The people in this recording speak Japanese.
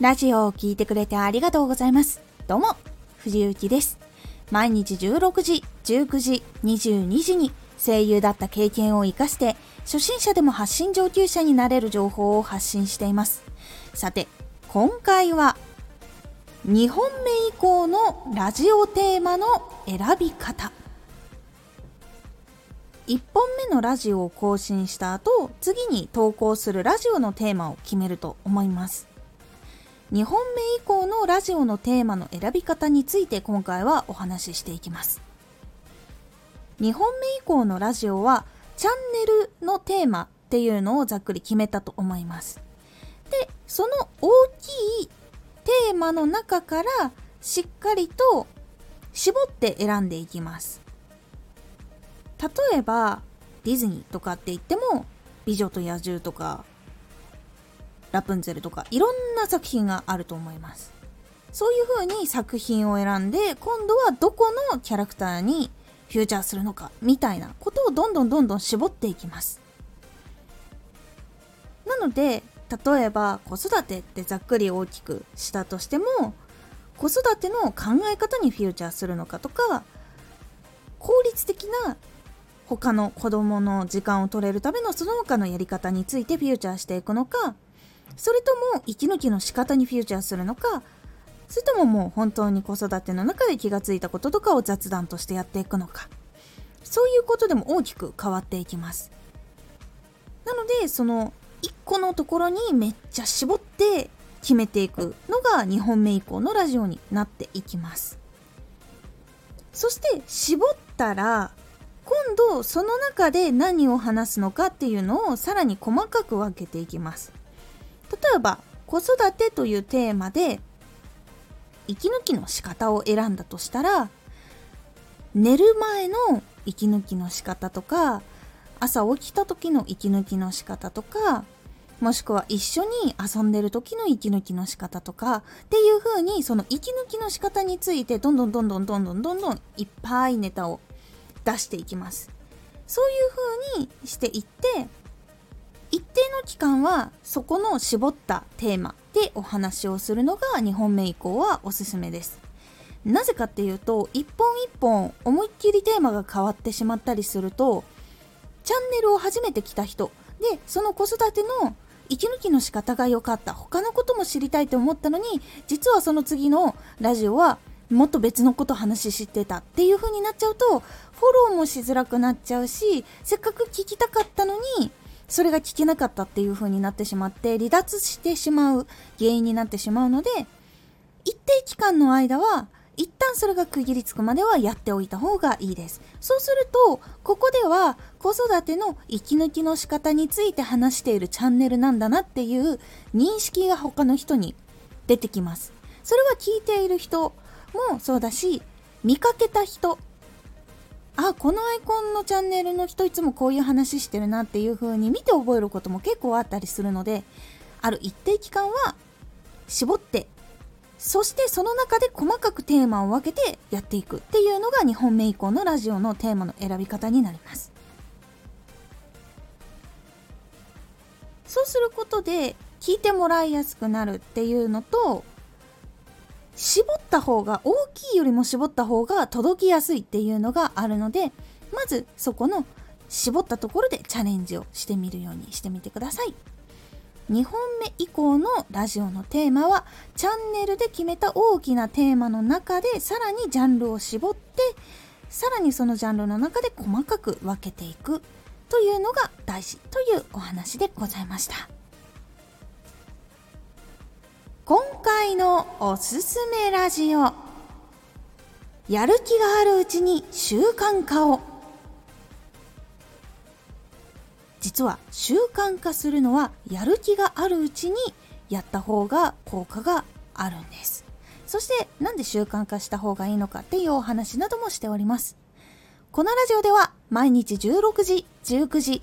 ラジオを聴いてくれてありがとうございます。どうも、藤幸です。毎日16時、19時、22時に声優だった経験を活かして、初心者でも発信上級者になれる情報を発信しています。さて、今回は、2本目以降のラジオテーマの選び方。1本目のラジオを更新した後、次に投稿するラジオのテーマを決めると思います。2本目以降のラジオのテーマの選び方について今回はお話ししていきます。2本目以降のラジオはチャンネルのテーマっていうのをざっくり決めたと思います。でその大きいテーマの中からしっかりと絞って選んでいきます。例えばディズニーとかって言っても美女と野獣とかラプンツェルとかいろんな作品があると思います。そういう風に作品を選んで今度はどこのキャラクターにフューチャーするのかみたいなことをどんどんどんどん絞っていきます。なので例えば子育てってざっくり大きくしたとしても子育ての考え方にフューチャーするのかとか効率的な他の子供の時間を取れるためのその他のやり方についてフューチャーしていくのかそれとも息抜きの仕方にフューチャーするのかそれとももう本当に子育ての中で気がついたこととかを雑談としてやっていくのか。そういうことでも大きく変わっていきます。なのでその1個のところにめっちゃ絞って決めていくのが2本目以降のラジオになっていきます。そして絞ったら今度その中で何を話すのかっていうのをさらに細かく分けていきます。例えば子育てというテーマで息抜きの仕方を選んだとしたら寝る前の息抜きの仕方とか朝起きた時の息抜きの仕方とかもしくは一緒に遊んでる時の息抜きの仕方とかっていう風にその息抜きの仕方についてどんどんどんどんどんどんどんどんいっぱいネタを出していきます。そういう風にしていって一定の期間はそこの絞ったテーマでお話をするのが2本目以降はおすすめです。なぜかっていうと一本一本思いっきりテーマが変わってしまったりするとチャンネルを初めて来た人でその子育ての息抜きの仕方が良かった他のことも知りたいと思ったのに実はその次のラジオはもっと別のこと話してたっていう風になっちゃうとフォローもしづらくなっちゃうしせっかく聞きたかったのにそれが聞けなかったっていう風になってしまって離脱してしまう原因になってしまうので一定期間の間は一旦それが区切りつくまではやっておいた方がいいです。そうするとここでは子育ての息抜きの仕方について話しているチャンネルなんだなっていう認識が他の人に出てきます。それは聞いている人もそうだし見かけた人あこのアイコンのチャンネルの人いつもこういう話してるなっていう風に見て覚えることも結構あったりするのである一定期間は絞ってそしてその中で細かくテーマを分けてやっていくっていうのが2本目以降のラジオのテーマの選び方になります。そうすることで聞いてもらいやすくなるっていうのと絞った方が大きいよりも絞った方が届きやすいっていうのがあるのでまずそこの絞ったところでチャレンジをしてみるようにしてみてください2本目以降のラジオのテーマはチャンネルで決めた大きなテーマの中でさらにジャンルを絞ってさらにそのジャンルの中で細かく分けていくというのが大事というお話でございました。今回のおすすめラジオ。やる気があるうちに習慣化を。実は習慣化するのはやる気があるうちにやった方が効果があるんです。そしてなんで習慣化した方がいいのかっていうお話などもしております。このラジオでは毎日16時、19時、